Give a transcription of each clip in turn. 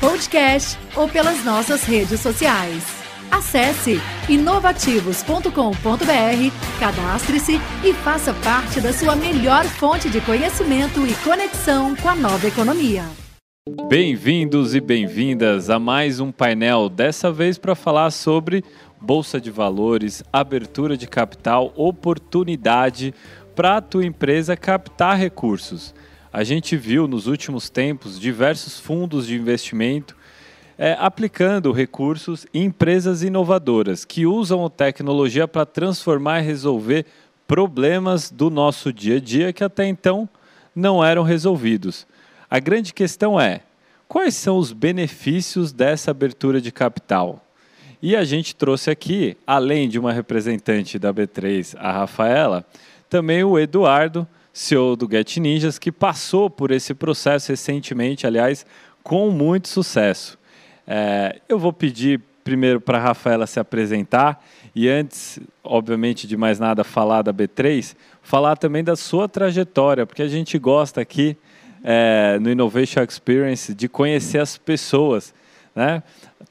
podcast ou pelas nossas redes sociais. Acesse inovativos.com.br, cadastre-se e faça parte da sua melhor fonte de conhecimento e conexão com a nova economia. Bem-vindos e bem-vindas a mais um painel, dessa vez para falar sobre bolsa de valores, abertura de capital, oportunidade para a tua empresa captar recursos. A gente viu nos últimos tempos diversos fundos de investimento é, aplicando recursos em empresas inovadoras que usam tecnologia para transformar e resolver problemas do nosso dia a dia que até então não eram resolvidos. A grande questão é: quais são os benefícios dessa abertura de capital? E a gente trouxe aqui, além de uma representante da B3, a Rafaela, também o Eduardo, CEO do Get Ninjas, que passou por esse processo recentemente, aliás, com muito sucesso. É, eu vou pedir primeiro para a Rafaela se apresentar e antes, obviamente, de mais nada, falar da B3, falar também da sua trajetória, porque a gente gosta aqui é, no Innovation Experience de conhecer as pessoas. Né?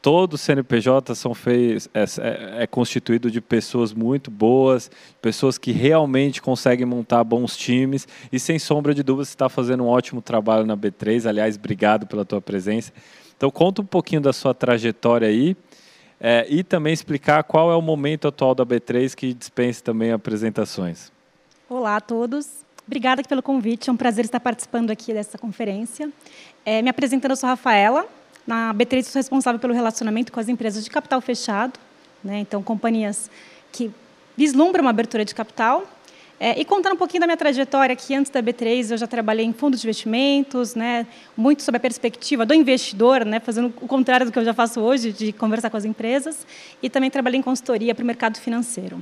Todo CNPJ são feios, é, é, é, constituído de pessoas muito boas, pessoas que realmente conseguem montar bons times e sem sombra de dúvida você está fazendo um ótimo trabalho na B3. Aliás, obrigado pela tua presença. Então conta um pouquinho da sua trajetória aí é, e também explicar qual é o momento atual da B3 que dispensa também apresentações. Olá a todos. Obrigada pelo convite, é um prazer estar participando aqui dessa conferência. É, me apresentando, eu sou Rafaela, na B3 sou responsável pelo relacionamento com as empresas de capital fechado, né? então companhias que vislumbram uma abertura de capital. É, e contando um pouquinho da minha trajetória, que antes da B3 eu já trabalhei em fundos de investimentos, né, muito sobre a perspectiva do investidor, né, fazendo o contrário do que eu já faço hoje, de conversar com as empresas, e também trabalhei em consultoria para o mercado financeiro.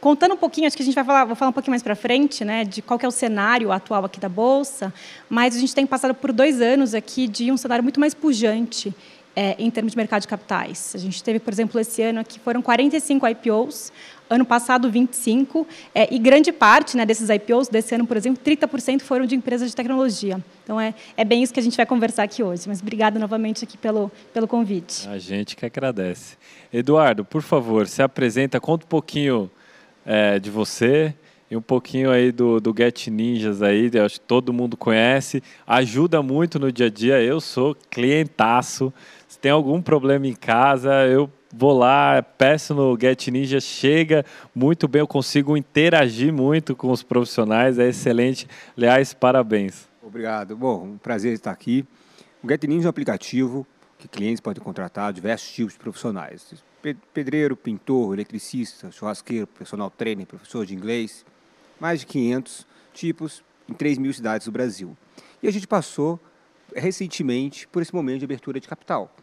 Contando um pouquinho, acho que a gente vai falar, vou falar um pouquinho mais para frente, né, de qual é o cenário atual aqui da bolsa, mas a gente tem passado por dois anos aqui de um cenário muito mais pujante é, em termos de mercado de capitais. A gente teve, por exemplo, esse ano aqui foram 45 IPOs, ano passado 25, é, e grande parte né, desses IPOs desse ano, por exemplo, 30% foram de empresas de tecnologia. Então é, é bem isso que a gente vai conversar aqui hoje. Mas obrigada novamente aqui pelo, pelo convite. A gente que agradece. Eduardo, por favor, se apresenta, conta um pouquinho é, de você e um pouquinho aí do, do Get Ninjas aí, eu acho que todo mundo conhece, ajuda muito no dia a dia. Eu sou clientaço. Se tem algum problema em casa, eu vou lá, peço no Get Ninja, chega muito bem, eu consigo interagir muito com os profissionais, é excelente. Aliás, parabéns. Obrigado. Bom, um prazer estar aqui. O Get Ninja é um aplicativo que clientes podem contratar diversos tipos de profissionais pedreiro, pintor, eletricista, churrasqueiro, personal trainer, professor de inglês, mais de 500 tipos em 3 mil cidades do Brasil. E a gente passou recentemente por esse momento de abertura de capital.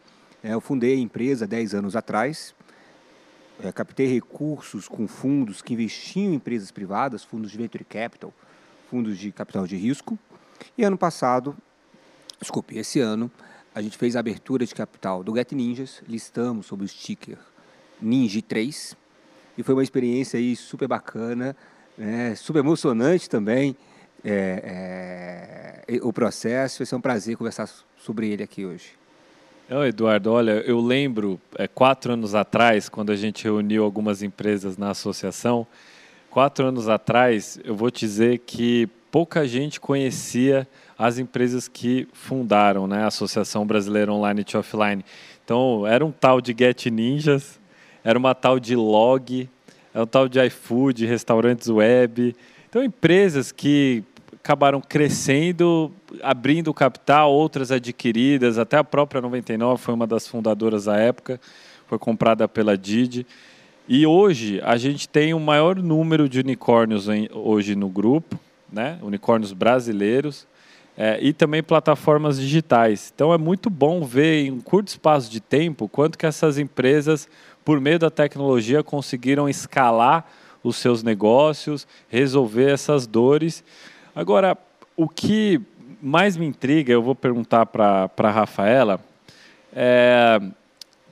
É, eu fundei a empresa 10 anos atrás, é, captei recursos com fundos que investiam em empresas privadas, fundos de venture capital, fundos de capital de risco. E ano passado, desculpe, esse ano, a gente fez a abertura de capital do Get Ninjas, listamos sob o sticker Ninja 3 e foi uma experiência aí super bacana, né, super emocionante também é, é, o processo. Vai ser um prazer conversar sobre ele aqui hoje. Não, Eduardo, olha, eu lembro é, quatro anos atrás, quando a gente reuniu algumas empresas na associação, quatro anos atrás, eu vou te dizer que pouca gente conhecia as empresas que fundaram né, a Associação Brasileira Online e Offline. Então, era um tal de Get Ninjas, era uma tal de Log, era um tal de iFood, restaurantes web. Então, empresas que acabaram crescendo, abrindo capital, outras adquiridas, até a própria 99 foi uma das fundadoras à época, foi comprada pela Didi. E hoje a gente tem o maior número de unicórnios em, hoje no grupo, né? unicórnios brasileiros. é, e também plataformas digitais. Então é muito bom ver em um curto espaço de tempo quanto que essas empresas, por meio da tecnologia, conseguiram escalar os seus negócios, resolver essas dores. Agora, o que mais me intriga, eu vou perguntar para a Rafaela, é,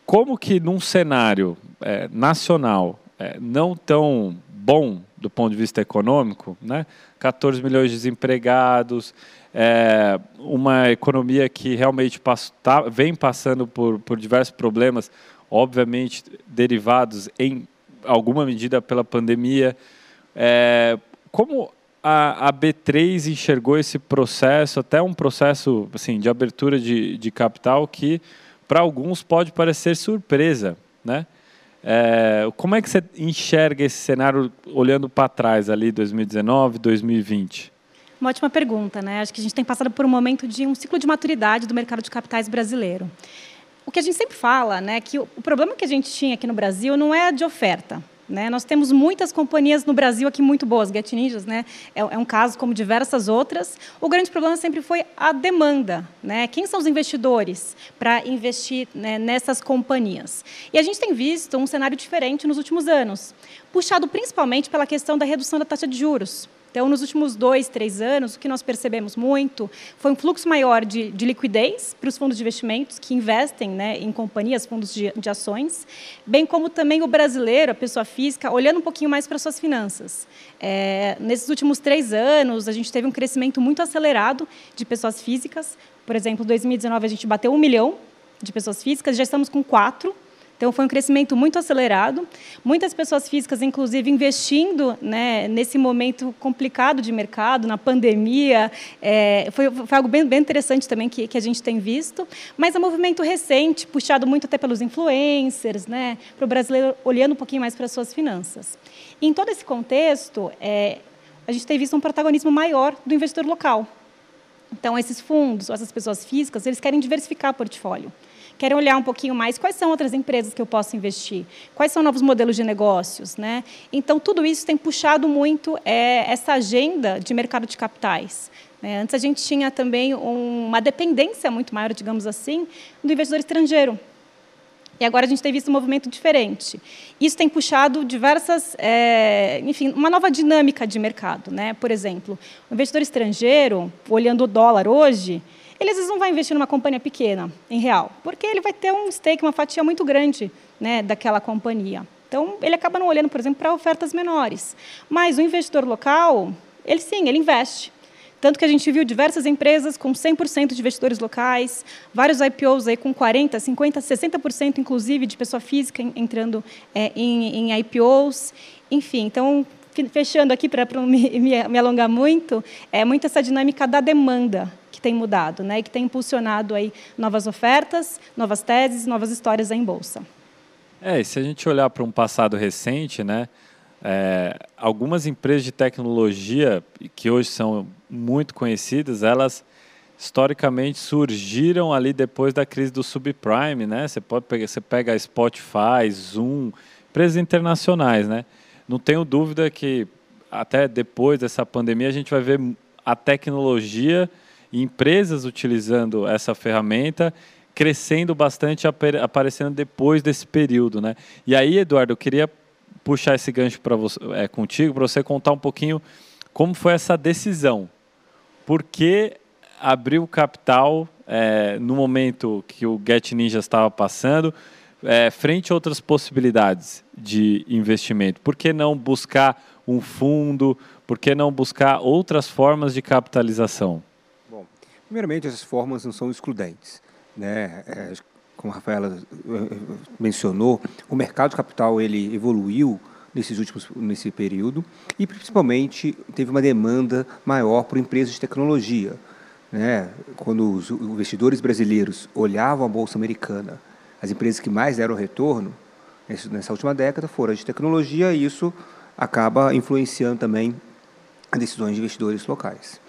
como que num cenário é, nacional é, não tão bom do ponto de vista econômico, né? 14 milhões de desempregados, é, uma economia que realmente tá, vem passando por, por diversos problemas, obviamente derivados em alguma medida pela pandemia. É, como a, a, B3 enxergou esse processo, até um processo assim, de abertura de, de capital que para alguns pode parecer surpresa, né? É, como é que você enxerga esse cenário olhando para trás ali, 2019, 2020? Uma ótima pergunta, né? Acho que a gente tem passado por um momento de um ciclo de maturidade do mercado de capitais brasileiro. O que a gente sempre fala, né, que o problema que a gente tinha aqui no Brasil não é de oferta, né? Nós temos muitas companhias no Brasil aqui muito boas, Get Ninjas né? é, é, um caso como diversas outras. O grande problema sempre foi a demanda. Né? Quem são os investidores para investir né, nessas companhias? E a gente tem visto um cenário diferente nos últimos anos, puxado principalmente pela questão da redução da taxa de juros. Então, nos últimos dois, três anos, o que nós percebemos muito foi um fluxo maior de, de liquidez para os fundos de investimentos que investem né, em companhias, fundos de, de ações, bem como também o brasileiro, a pessoa física, olhando um pouquinho mais para suas finanças. É, nesses últimos três anos, a gente teve um crescimento muito acelerado de pessoas físicas. Por exemplo, em 2019, a gente bateu um milhão de pessoas físicas, já estamos com quatro então, foi um crescimento muito acelerado. Muitas pessoas físicas, inclusive, investindo né, nesse momento complicado de mercado, na pandemia. É, foi, foi, algo bem, bem interessante também que, que, a gente tem visto. Mas é um movimento recente, puxado muito até pelos influencers, né, para o brasileiro olhando um pouquinho mais para as suas finanças. E, em todo esse contexto, é, a gente tem visto um protagonismo maior do investidor local. Então, esses fundos, essas pessoas físicas, eles querem diversificar o portfólio querem olhar um pouquinho mais quais são outras empresas que eu posso investir, quais são novos modelos de negócios. Né? Então, tudo isso tem puxado muito é, essa agenda de mercado de capitais. Né? Antes, a gente tinha também um, uma dependência muito maior, digamos assim, do investidor estrangeiro. E agora a gente tem visto um movimento diferente. Isso tem puxado diversas, é, enfim, uma nova dinâmica de mercado. Né? Por exemplo, o investidor estrangeiro, olhando o dólar hoje, ele às vezes não vai investir numa companhia pequena, em real, porque ele vai ter um stake, uma fatia muito grande né, daquela companhia. Então, ele acaba não olhando, por exemplo, para ofertas menores. Mas o investidor local, ele sim, ele investe. Tanto que a gente viu diversas empresas com 100% de investidores locais, vários IPOs aí com 40%, 50%, 60% inclusive de pessoa física entrando é, em, em IPOs. Enfim, então, fechando aqui para não me, me, me alongar muito, é muito essa dinâmica da demanda tem mudado, né, e que tem impulsionado aí novas ofertas, novas teses, novas histórias em bolsa. É, e se a gente olhar para um passado recente, né, é, algumas empresas de tecnologia que hoje são muito conhecidas, elas historicamente surgiram ali depois da crise do subprime, né? Você pode pegar, você pega a Spotify, Zoom, empresas internacionais, né? Não tenho dúvida que até depois dessa pandemia a gente vai ver a tecnologia empresas utilizando essa ferramenta crescendo bastante, aparecendo depois desse período, né? E aí, Eduardo, eu queria puxar esse gancho para você, é, contigo, para você contar um pouquinho como foi essa decisão. Por que abrir o capital é, no momento que o Get Ninja estava passando, é, frente a outras possibilidades de investimento? Por que não buscar um fundo? Por que não buscar outras formas de capitalização? Primeiramente, essas formas não são excludentes. Né? É, como a Rafaela eh, mencionou, o mercado de capital ele evoluiu nesses últimos nesse período e principalmente teve uma demanda maior por empresas de tecnologia, né? Quando os investidores brasileiros olhavam a bolsa americana, as empresas que mais deram retorno nessa última década foram as de tecnologia e isso acaba influenciando também as decisões de investidores locais.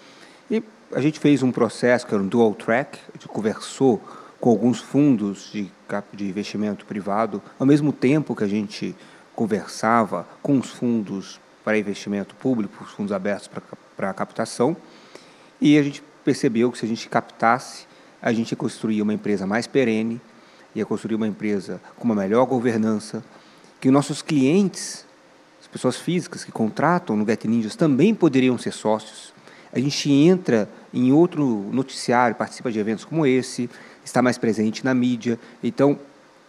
E a gente fez um processo que era um dual track, a gente conversou com alguns fundos de, de investimento privado, ao mesmo tempo que a gente conversava com os fundos para investimento público, os fundos abertos para, para captação, e a gente percebeu que se a gente captasse, a gente ia construir uma empresa mais perene, ia construir uma empresa com uma melhor governança, que nossos clientes, as pessoas físicas que contratam no Get Ninjas também poderiam ser sócios. A gente entra em outro noticiário, participa de eventos como esse, está mais presente na mídia. Então,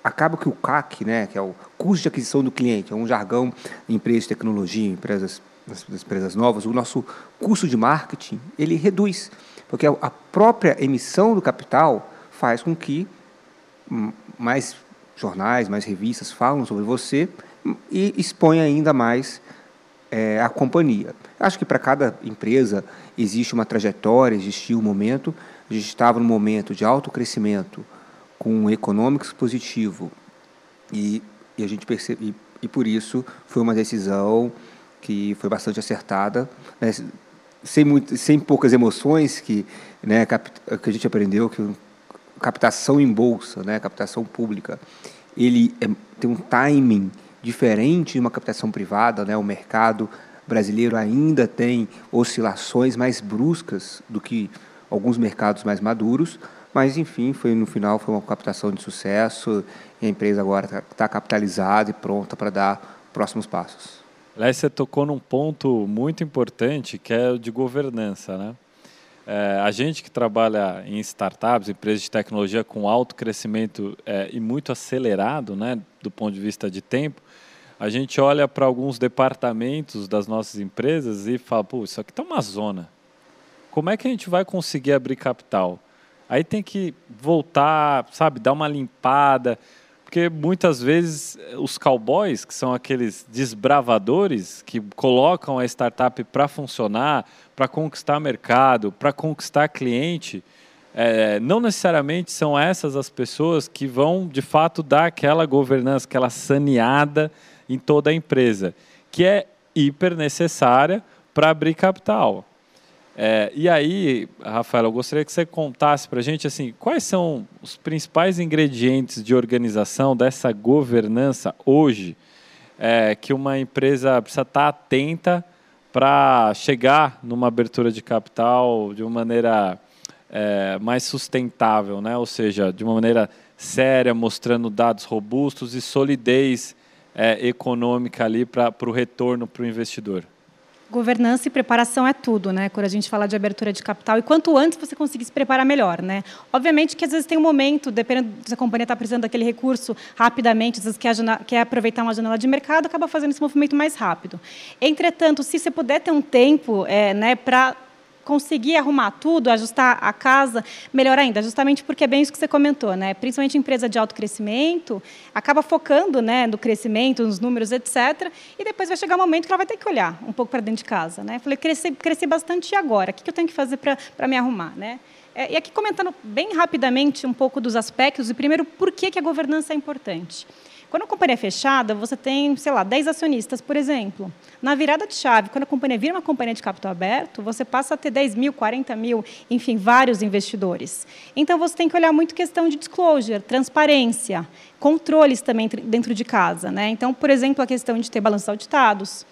acaba que o CAC, né, que é o custo de aquisição do cliente, é um jargão em empresas de tecnologia, empresas, empresas novas, o nosso custo de marketing, ele reduz, porque a própria emissão do capital faz com que mais jornais, mais revistas falam sobre você e expõe ainda mais é, a companhia. Acho que para cada empresa existe uma trajetória, existiu um momento. A gente estava num momento de alto crescimento, com um econômico positivo, e, e a gente percebe, e, e, por isso foi uma decisão que foi bastante acertada, né, sem, muito, sem poucas emoções, que, né, que a gente aprendeu que captação em bolsa, né, captação pública, ele é, tem um timing diferente de uma captação privada, né, o mercado brasileiro ainda tem oscilações mais bruscas do que alguns mercados mais maduros, mas enfim, foi no final foi uma captação de sucesso e a empresa agora está tá capitalizada e pronta para dar próximos passos. Aliás, você tocou num ponto muito importante que é o de governança, né? É, a gente que trabalha em startups, empresas de tecnologia com alto crescimento é, e muito acelerado, né, do ponto de vista de tempo, a gente olha para alguns departamentos das nossas empresas e fala, pô, isso aqui está uma zona. Como é que a gente vai conseguir abrir capital? Aí tem que voltar, sabe, dar uma limpada, porque muitas vezes os cowboys, que são aqueles desbravadores que colocam a startup para funcionar, para conquistar mercado, para conquistar cliente, é, não necessariamente são essas as pessoas que vão, de fato, dar aquela governança, aquela saneada em toda a empresa, que é hiper necessária para abrir capital. É, e aí, Rafael, eu gostaria que você contasse para a gente assim, quais são os principais ingredientes de organização dessa governança hoje é, que uma empresa precisa estar tá atenta para chegar numa abertura de capital de uma maneira é, mais sustentável, né? ou seja, de uma maneira séria, mostrando dados robustos e solidez é, econômica ali para o retorno para o investidor. Governança e preparação é tudo, né? Quando a gente fala de abertura de capital e quanto antes você conseguir se preparar melhor, né? Obviamente que às vezes tem um momento, dependendo se a companhia está precisando daquele recurso rapidamente, às vezes quer, quer aproveitar uma janela de mercado, acaba fazendo esse movimento mais rápido. Entretanto, se você puder ter um tempo, é, né, para conseguir arrumar tudo, ajustar a casa, melhor ainda, justamente porque é bem isso que você comentou, né? Principalmente empresa de alto crescimento, acaba focando, né, no crescimento, nos números, etc. E depois vai chegar um momento que ela vai ter que olhar um pouco para dentro de casa, né? Falei, cresci, cresci bastante e agora? O que eu tenho que fazer para me arrumar, né? É, e aqui comentando bem rapidamente um pouco dos aspectos, e primeiro, por que, que a governança é importante? Quando a companhia é fechada, você tem, sei lá, 10 acionistas, por exemplo. Na virada de chave, quando a companhia vira uma companhia de capital aberto, você passa a ter 10 mil, 40 mil, enfim, vários investidores. Então, você tem que olhar muito questão de disclosure, transparência, controles também dentro de casa. Né? Então, por exemplo, a questão de ter balanços auditados,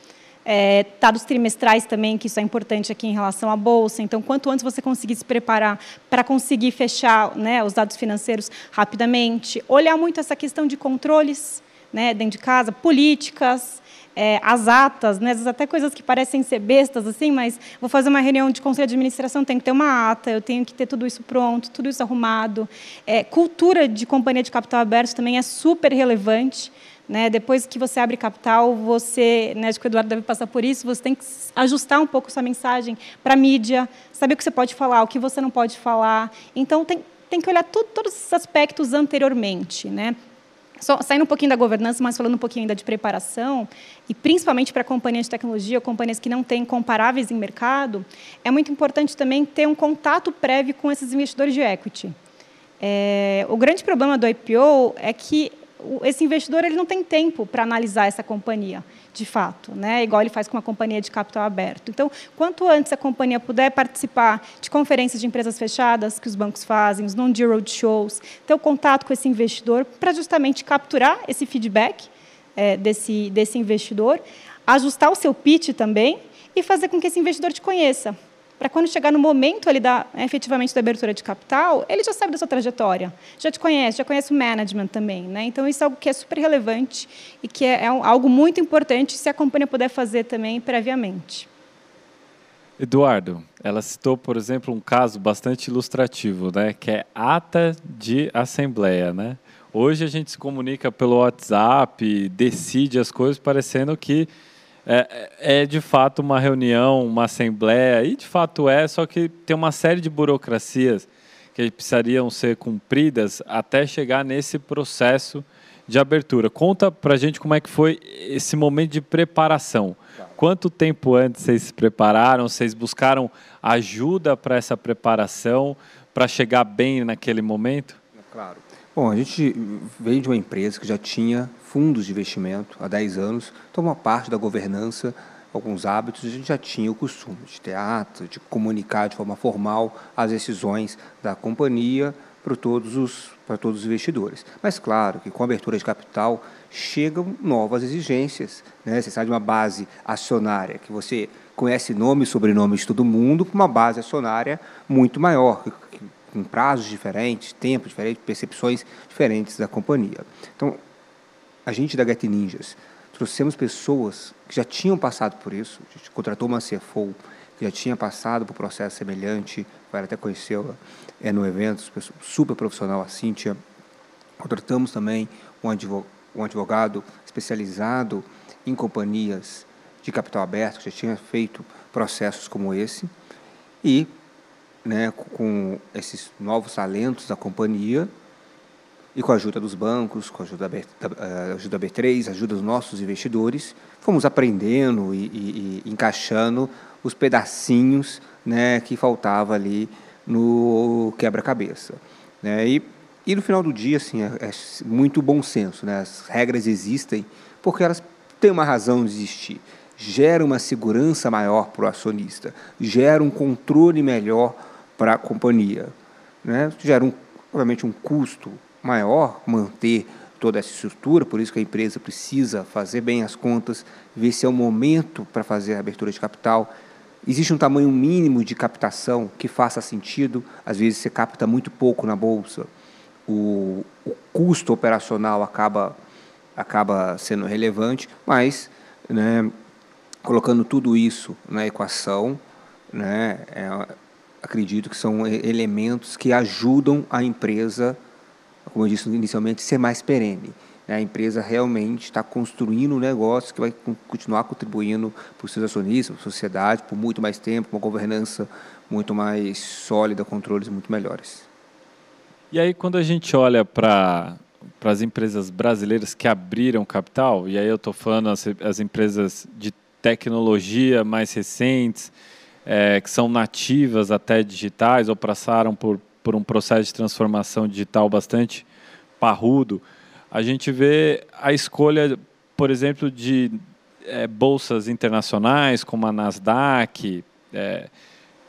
é, dados trimestrais também, que isso é importante aqui em relação à bolsa. Então, quanto antes você conseguir se preparar para conseguir fechar né, os dados financeiros rapidamente, olhar muito essa questão de controles né, dentro de casa, políticas, é, as atas, né, até coisas que parecem ser bestas, assim, mas vou fazer uma reunião de conselho de administração, tem que ter uma ata, eu tenho que ter tudo isso pronto, tudo isso arrumado. É, cultura de companhia de capital aberto também é super relevante. Né? Depois que você abre capital, você, né, acho que o Eduardo deve passar por isso, você tem que ajustar um pouco sua mensagem para a mídia, saber o que você pode falar, o que você não pode falar. Então, tem, tem que olhar tudo, todos esses aspectos anteriormente. Né? Só, saindo um pouquinho da governança, mas falando um pouquinho ainda de preparação, e principalmente para companhias de tecnologia, companhias que não têm comparáveis em mercado, é muito importante também ter um contato prévio com esses investidores de equity. É, o grande problema do IPO é que esse investidor ele não tem tempo para analisar essa companhia, de fato, né? igual ele faz com uma companhia de capital aberto. Então, quanto antes a companhia puder participar de conferências de empresas fechadas que os bancos fazem, os non-deal roadshows, ter o contato com esse investidor para justamente capturar esse feedback é, desse, desse investidor, ajustar o seu pitch também e fazer com que esse investidor te conheça. Para quando chegar no momento ali da, efetivamente da abertura de capital, ele já sabe da sua trajetória, já te conhece, já conhece o management também. Né? Então, isso é algo que é super relevante e que é, é algo muito importante se a companhia puder fazer também previamente. Eduardo, ela citou, por exemplo, um caso bastante ilustrativo, né, que é ata de assembleia, né? Hoje a gente se comunica pelo WhatsApp, decide as coisas parecendo que é, é, de fato uma reunião, uma assembleia, e de fato é, só que tem uma série de burocracias que precisariam ser cumpridas até chegar nesse processo de abertura. Conta para a gente como é que foi esse momento de preparação. Quanto tempo antes vocês se prepararam? Vocês buscaram ajuda para essa preparação, para chegar bem naquele momento? Claro. Bom, a gente veio de uma empresa que já tinha fundos de investimento há 10 anos, então uma parte da governança, alguns hábitos, a gente já tinha o costume de ter ato, de comunicar de forma formal as decisões da companhia para todos os para todos os investidores. Mas claro que com a abertura de capital chegam novas exigências. Né? Você sai de uma base acionária que você conhece nome e sobrenome de todo mundo para uma base acionária muito maior, com prazos diferentes, tempos diferentes, percepções diferentes da companhia. Então, a gente da Get Ninjas trouxemos pessoas que já tinham passado por isso, a gente contratou uma CFO que já tinha passado por um processo semelhante, vai até conhecê-la é, no evento, super profissional, a Cíntia. Contratamos também um advogado, um advogado especializado em companhias de capital aberto, que já tinha feito processos como esse, e né, com esses novos talentos da companhia e com a ajuda dos bancos, com a ajuda da, da da B3, ajuda dos nossos investidores, fomos aprendendo e, e, e encaixando os pedacinhos né, que faltava ali no quebra-cabeça. Né? E, e no final do dia, assim, é, é muito bom senso. Né? As regras existem porque elas têm uma razão de existir. Gera uma segurança maior para o acionista, gera um controle melhor para a companhia. Né? Gera, um, obviamente, um custo maior manter toda essa estrutura, por isso que a empresa precisa fazer bem as contas, ver se é o momento para fazer a abertura de capital. Existe um tamanho mínimo de captação que faça sentido, às vezes você capta muito pouco na bolsa, o, o custo operacional acaba, acaba sendo relevante, mas né, colocando tudo isso na equação, né, é, acredito que são elementos que ajudam a empresa, como eu disse inicialmente, ser mais perene. A empresa realmente está construindo um negócio que vai continuar contribuindo para os seus acionistas, para a sociedade, por muito mais tempo, com uma governança muito mais sólida, controles muito melhores. E aí, quando a gente olha para para as empresas brasileiras que abriram capital, e aí eu estou falando as, as empresas de tecnologia mais recentes, é, que são nativas até digitais ou passaram por, por um processo de transformação digital bastante parrudo, a gente vê a escolha, por exemplo, de é, bolsas internacionais como a Nasdaq, é,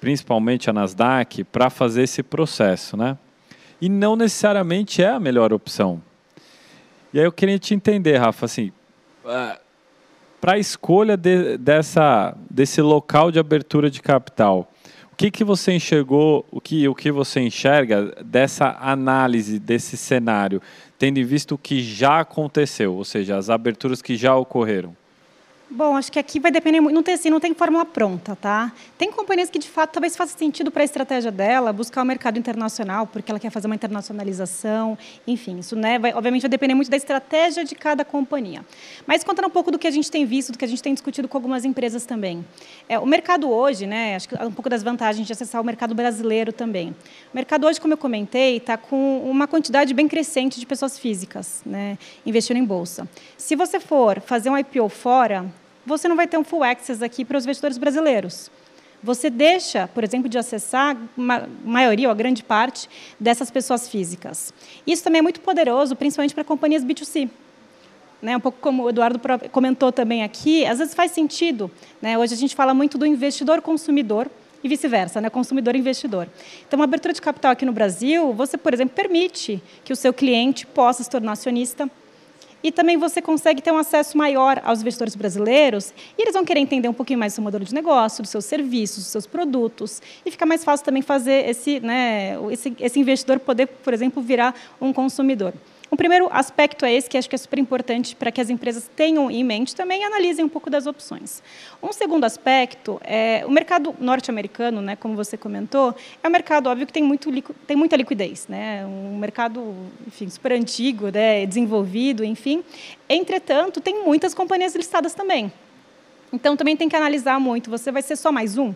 principalmente a Nasdaq, para fazer esse processo, né? E não necessariamente é a melhor opção. E aí eu queria te entender, Rafa, assim, uh, para a escolha de, dessa, desse local de abertura de capital, o que, que você enxergou, o que, o que você enxerga dessa análise, desse cenário, tendo em vista o que já aconteceu, ou seja, as aberturas que já ocorreram? Bom, acho que aqui vai depender muito. Não tem, assim, não tem fórmula pronta, tá? Tem companhias que, de fato, talvez faça sentido para a estratégia dela buscar o mercado internacional, porque ela quer fazer uma internacionalização. Enfim, isso, né, vai, obviamente, vai depender muito da estratégia de cada companhia. Mas contando um pouco do que a gente tem visto, do que a gente tem discutido com algumas empresas também. É, o mercado hoje, né, acho que um pouco das vantagens de acessar o mercado brasileiro também. O mercado hoje, como eu comentei, está com uma quantidade bem crescente de pessoas físicas né, investindo em bolsa. Se você for fazer um IPO fora, você não vai ter um full access aqui para os investidores brasileiros. Você deixa, por exemplo, de acessar a maioria ou a grande parte dessas pessoas físicas. Isso também é muito poderoso, principalmente para companhias B2C. Né, um pouco como o Eduardo comentou também aqui, às vezes faz sentido. Né, hoje a gente fala muito do investidor consumidor e vice-versa, né, consumidor investidor. Então, uma abertura de capital aqui no Brasil, você, por exemplo, permite que o seu cliente possa se tornar acionista e também você consegue ter um acesso maior aos investidores brasileiros e eles vão querer entender um pouquinho mais do seu modelo de negócio, dos seus serviços, dos seus produtos e fica mais fácil também fazer esse, né, esse, esse investidor poder, por exemplo, virar um consumidor. O primeiro aspecto é esse, que acho que é super importante para que as empresas tenham em mente também e analisem um pouco das opções. Um segundo aspecto é o mercado norte-americano, né, como você comentou, é um mercado, óbvio, que tem, muito, tem muita liquidez. Né, um mercado, enfim, super antigo, né, desenvolvido, enfim. Entretanto, tem muitas companhias listadas também. Então, também tem que analisar muito. Você vai ser só mais um,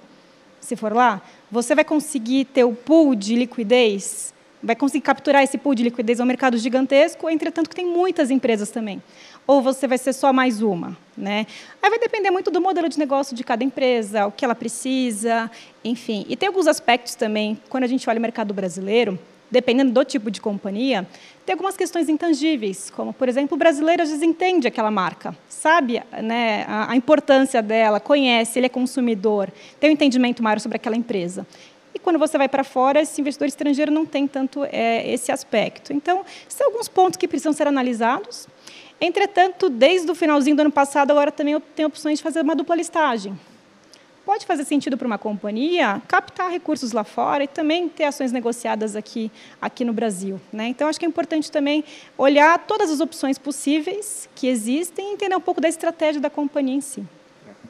se for lá? Você vai conseguir ter o pool de liquidez vai conseguir capturar esse pool de liquidez, é um mercado gigantesco, entretanto que tem muitas empresas também. Ou você vai ser só mais uma, né? Aí vai depender muito do modelo de negócio de cada empresa, o que ela precisa, enfim. E tem alguns aspectos também, quando a gente olha o mercado brasileiro, dependendo do tipo de companhia, tem algumas questões intangíveis, como, por exemplo, o brasileiro às vezes entende aquela marca, sabe né, a, a importância dela, conhece, ele é consumidor, tem um entendimento maior sobre aquela empresa. E quando você vai para fora, esse investidor estrangeiro não tem tanto é, esse aspecto. Então, são alguns pontos que precisam ser analisados. Entretanto, desde o finalzinho do ano passado, agora também eu tenho opções de fazer uma dupla listagem. Pode fazer sentido para uma companhia captar recursos lá fora e também ter ações negociadas aqui, aqui no Brasil. Né? Então, acho que é importante também olhar todas as opções possíveis que existem e entender um pouco da estratégia da companhia em si.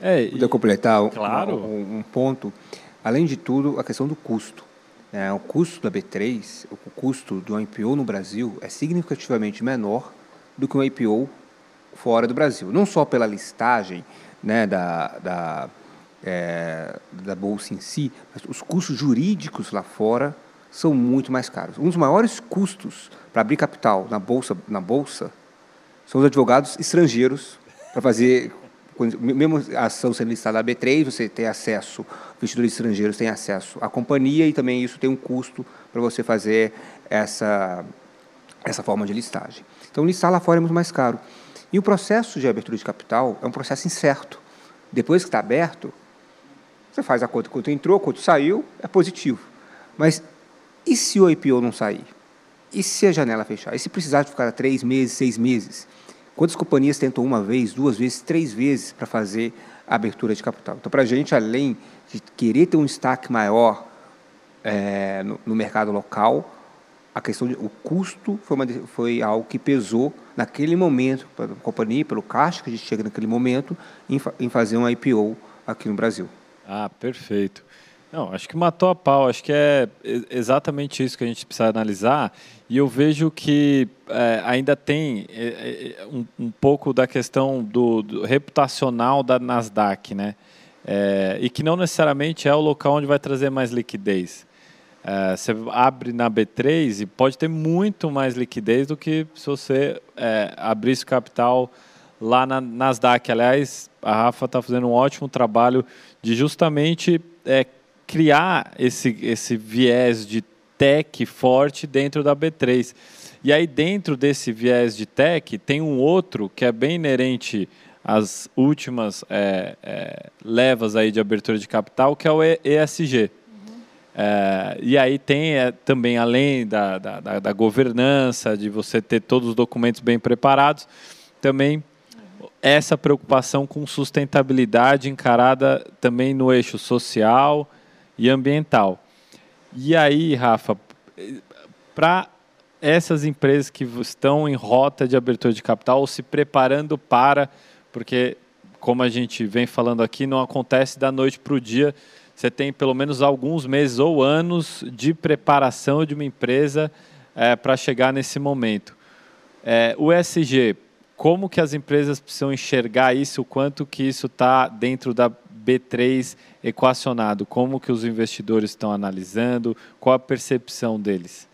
É, e, Poder completar claro. um, um ponto. Além de tudo, a questão do custo. É, o custo da B3, o custo do IPO no Brasil é significativamente menor do que um IPO fora do Brasil. Não só pela listagem né, da, da, é, da bolsa em si, mas os custos jurídicos lá fora são muito mais caros. Um dos maiores custos para abrir capital na bolsa, na bolsa são os advogados estrangeiros para fazer mesmo a ação sendo listada na B3, você tem acesso, investidores estrangeiros têm acesso à companhia e também isso tem um custo para você fazer essa, essa forma de listagem. Então, listar lá fora é muito mais caro. E o processo de abertura de capital é um processo incerto. Depois que está aberto, você faz a conta quanto entrou, quanto saiu, é positivo. Mas e se o IPO não sair? E se a janela fechar? E se precisar ficar três meses, seis meses? Quantas companhias tentam uma vez, duas vezes, três vezes para fazer a abertura de capital? Então, para a gente, além de querer ter um destaque maior é, no, no, mercado local, a questão do custo foi, uma, foi algo que pesou naquele momento para a companhia, pelo caixa que a gente chega naquele momento, em, em fazer um IPO aqui no Brasil. Ah, perfeito. Não, acho que matou a pau. Acho que é exatamente isso que a gente precisa analisar. E eu vejo que é, ainda tem é, é, um, um, pouco da questão do, do, reputacional da Nasdaq, né? É, e que não necessariamente é o local onde vai trazer mais liquidez. É, você abre na B3 e pode ter muito mais liquidez do que se você é, abrisse capital lá na Nasdaq. Aliás, a Rafa está fazendo um ótimo trabalho de justamente criar esse, esse viés de tech forte dentro da B3. E aí, dentro desse viés de tech, tem um outro que é bem inerente às últimas é, é, levas aí de abertura de capital, que é o ESG. É, e aí tem é, também, além da, da, da, da, governança, de você ter todos os documentos bem preparados, também essa preocupação com sustentabilidade encarada também no eixo social e ambiental. E aí, Rafa, para essas empresas que estão em rota de abertura de capital ou se preparando para, porque, como a gente vem falando aqui, não acontece da noite para o dia. Você tem pelo menos alguns meses ou anos de preparação de uma empresa é, para chegar nesse momento. É, o ESG, como que as empresas precisam enxergar isso, o quanto que isso está dentro da B3 equacionado? Como que os investidores estão analisando? Qual a percepção deles?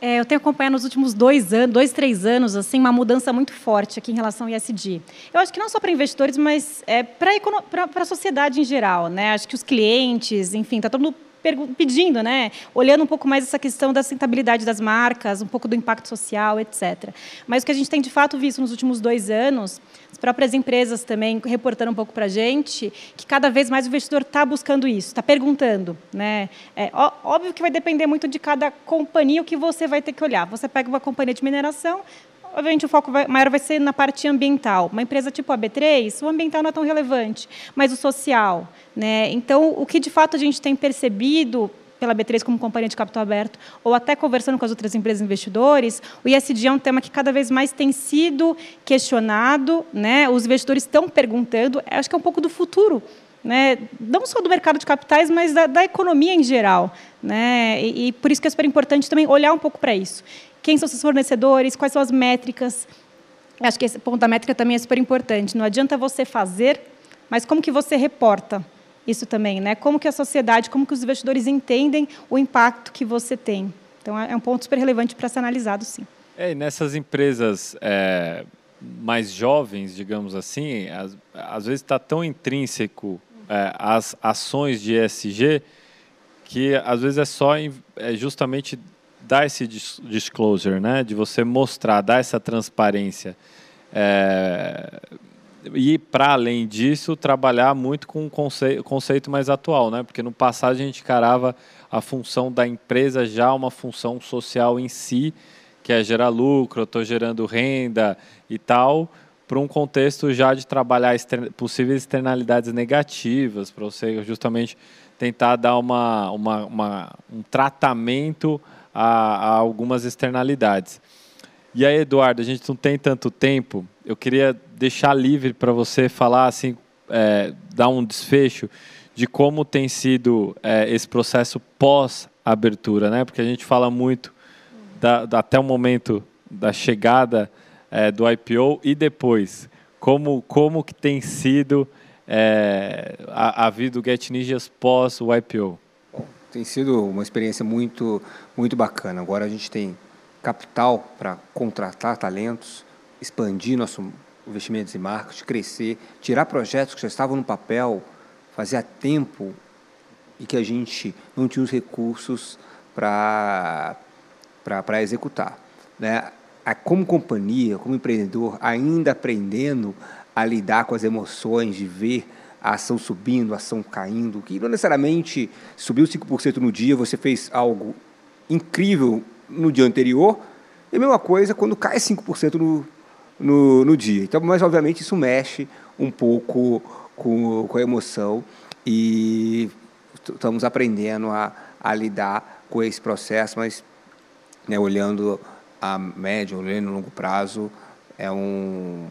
É, eu tenho acompanhado nos últimos dois anos, dois, três anos, assim, uma mudança muito forte aqui em relação ao ISD. Eu acho que não só para investidores, mas é, para a sociedade em geral. Né? Acho que os clientes, enfim, está todo mundo pedindo, né? olhando um pouco mais essa questão da sustentabilidade das marcas, um pouco do impacto social, etc. Mas o que a gente tem de fato visto nos últimos dois anos, as próprias empresas também reportando um pouco para a gente, que cada vez mais o investidor está buscando isso, está perguntando. Né? É, óbvio que vai depender muito de cada companhia o que você vai ter que olhar. Você pega uma companhia de mineração, obviamente o foco vai, maior vai ser na parte ambiental. Uma empresa tipo a B3, o ambiental não é tão relevante, mas o social. Né? Então, o que de fato a gente tem percebido pela B3 como companhia de capital aberto, ou até conversando com as outras empresas investidores, o ISD é um tema que cada vez mais tem sido questionado, né? os investidores estão perguntando, acho que é um pouco do futuro, né? não só do mercado de capitais, mas da, da economia em geral. Né? E, e, por isso que é super importante também olhar um pouco para isso. Quem são seus fornecedores, quais são as métricas. Acho que esse ponto da métrica também é super importante. Não adianta você fazer, mas como que você reporta? Isso também, né? Como que a sociedade, como que os investidores entendem o impacto que você tem. Então, é um ponto super relevante para ser analisado, sim. É, e nessas empresas é, mais jovens, digamos assim, às, às vezes está tão intrínseco é, as ações de ESG que às vezes é só é justamente dar esse disclosure, né? De você mostrar, dar essa transparência. É, e para além disso trabalhar muito com um conceito, conceito mais atual, né? Porque no passado a gente encarava a função da empresa já uma função social em si, que é gerar lucro, estou gerando renda e tal, para um contexto já de trabalhar possíveis externalidades negativas, para você justamente tentar dar uma, uma, uma um tratamento a, a algumas externalidades. E aí, Eduardo, a gente não tem tanto tempo. Eu queria deixar livre para você falar, assim, é, dar um desfecho de como tem sido é, esse processo pós-abertura, né? Porque a gente fala muito da, da, até o momento da chegada é, do IPO e depois. Como, como que tem sido é, a, a vida do Get Ninjas pós o IPO? Bom, tem sido uma experiência muito, muito bacana. Agora a gente tem capital para contratar talentos, expandir nossos investimentos em marketing, crescer, tirar projetos que já estavam no papel, fazia tempo e que a gente não tinha os recursos para executar. Né? Como companhia, como empreendedor, ainda aprendendo a lidar com as emoções de ver a ação subindo, a ação caindo, que não necessariamente subiu 5% no dia, você fez algo incrível no dia anterior, e a mesma coisa quando cai 5% no, no, no dia. Então, mas obviamente isso mexe um pouco com, com a emoção e estamos aprendendo a, a lidar com esse processo, mas né, olhando a médio, olhando a longo prazo, é um,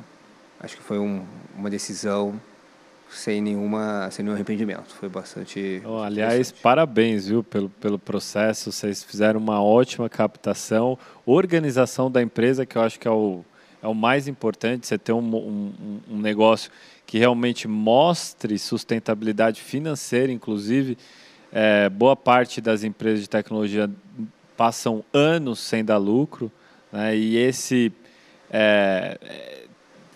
acho que foi um, uma decisão sem nenhuma sem nenhum arrependimento. Foi bastante. Oh, aliás, parabéns, viu, pelo, pelo processo. Vocês fizeram uma ótima captação, organização da empresa, que eu acho que é o, é o mais importante. Você ter um, um, um negócio que realmente mostre sustentabilidade financeira, inclusive. É, boa parte das empresas de tecnologia passam anos sem dar lucro, né, e esse é,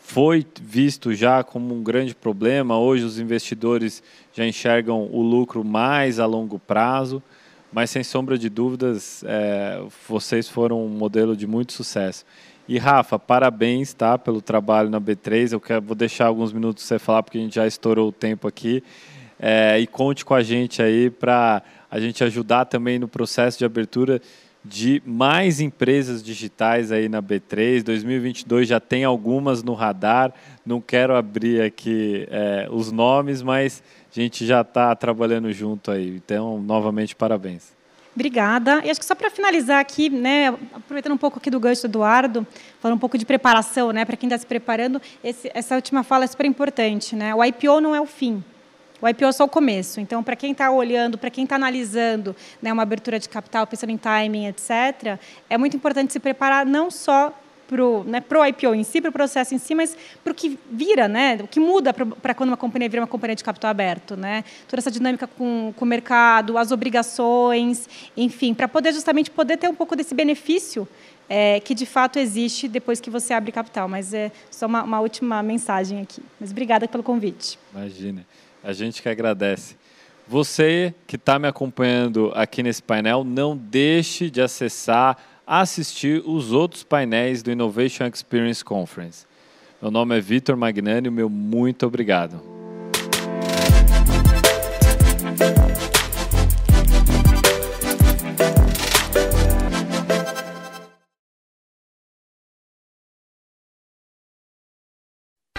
foi visto já como um grande problema. Hoje os investidores já enxergam o lucro mais a longo prazo, mas sem sombra de dúvidas, é, vocês foram um modelo de muito sucesso. E Rafa, parabéns tá, pelo trabalho na B3. Eu quero, vou deixar alguns minutos você falar, porque a gente já estourou o tempo aqui. É, e conte com a gente aí para a gente ajudar também no processo de abertura de mais empresas digitais aí na B3. 2022 já tem algumas no radar. Não quero abrir aqui é, os nomes, mas a gente já está trabalhando junto aí. Então, novamente, parabéns. Obrigada. E acho que só para finalizar aqui, né, aproveitando um pouco aqui do gancho do Eduardo, falando um pouco de preparação, né, para quem está se preparando, esse, essa última fala é super importante. Né? O IPO não é o fim. O IPO é só o começo. Então, para quem está olhando, para quem está analisando né, uma abertura de capital, pensando em timing, etc., é muito importante se preparar não só para o né, pro IPO em si, para o processo em si, mas para o que vira, né, o que muda para quando uma companhia vira uma companhia de capital aberto. Né? Toda essa dinâmica com, com o mercado, as obrigações, enfim, para poder justamente poder ter um pouco desse benefício é, que de fato existe depois que você abre capital. Mas é só uma, uma última mensagem aqui. Mas obrigada pelo convite. Imagina. A gente que agradece. Você que está me acompanhando aqui nesse painel, não deixe de acessar, assistir os outros painéis do Innovation Experience Conference. Meu nome é Vitor Magnani, meu muito obrigado.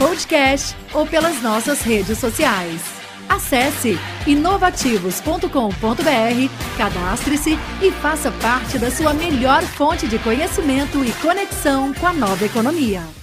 podcast ou pelas nossas redes sociais. Acesse inovativos.com.br, cadastre-se e faça parte da sua melhor fonte de conhecimento e conexão com a nova economia.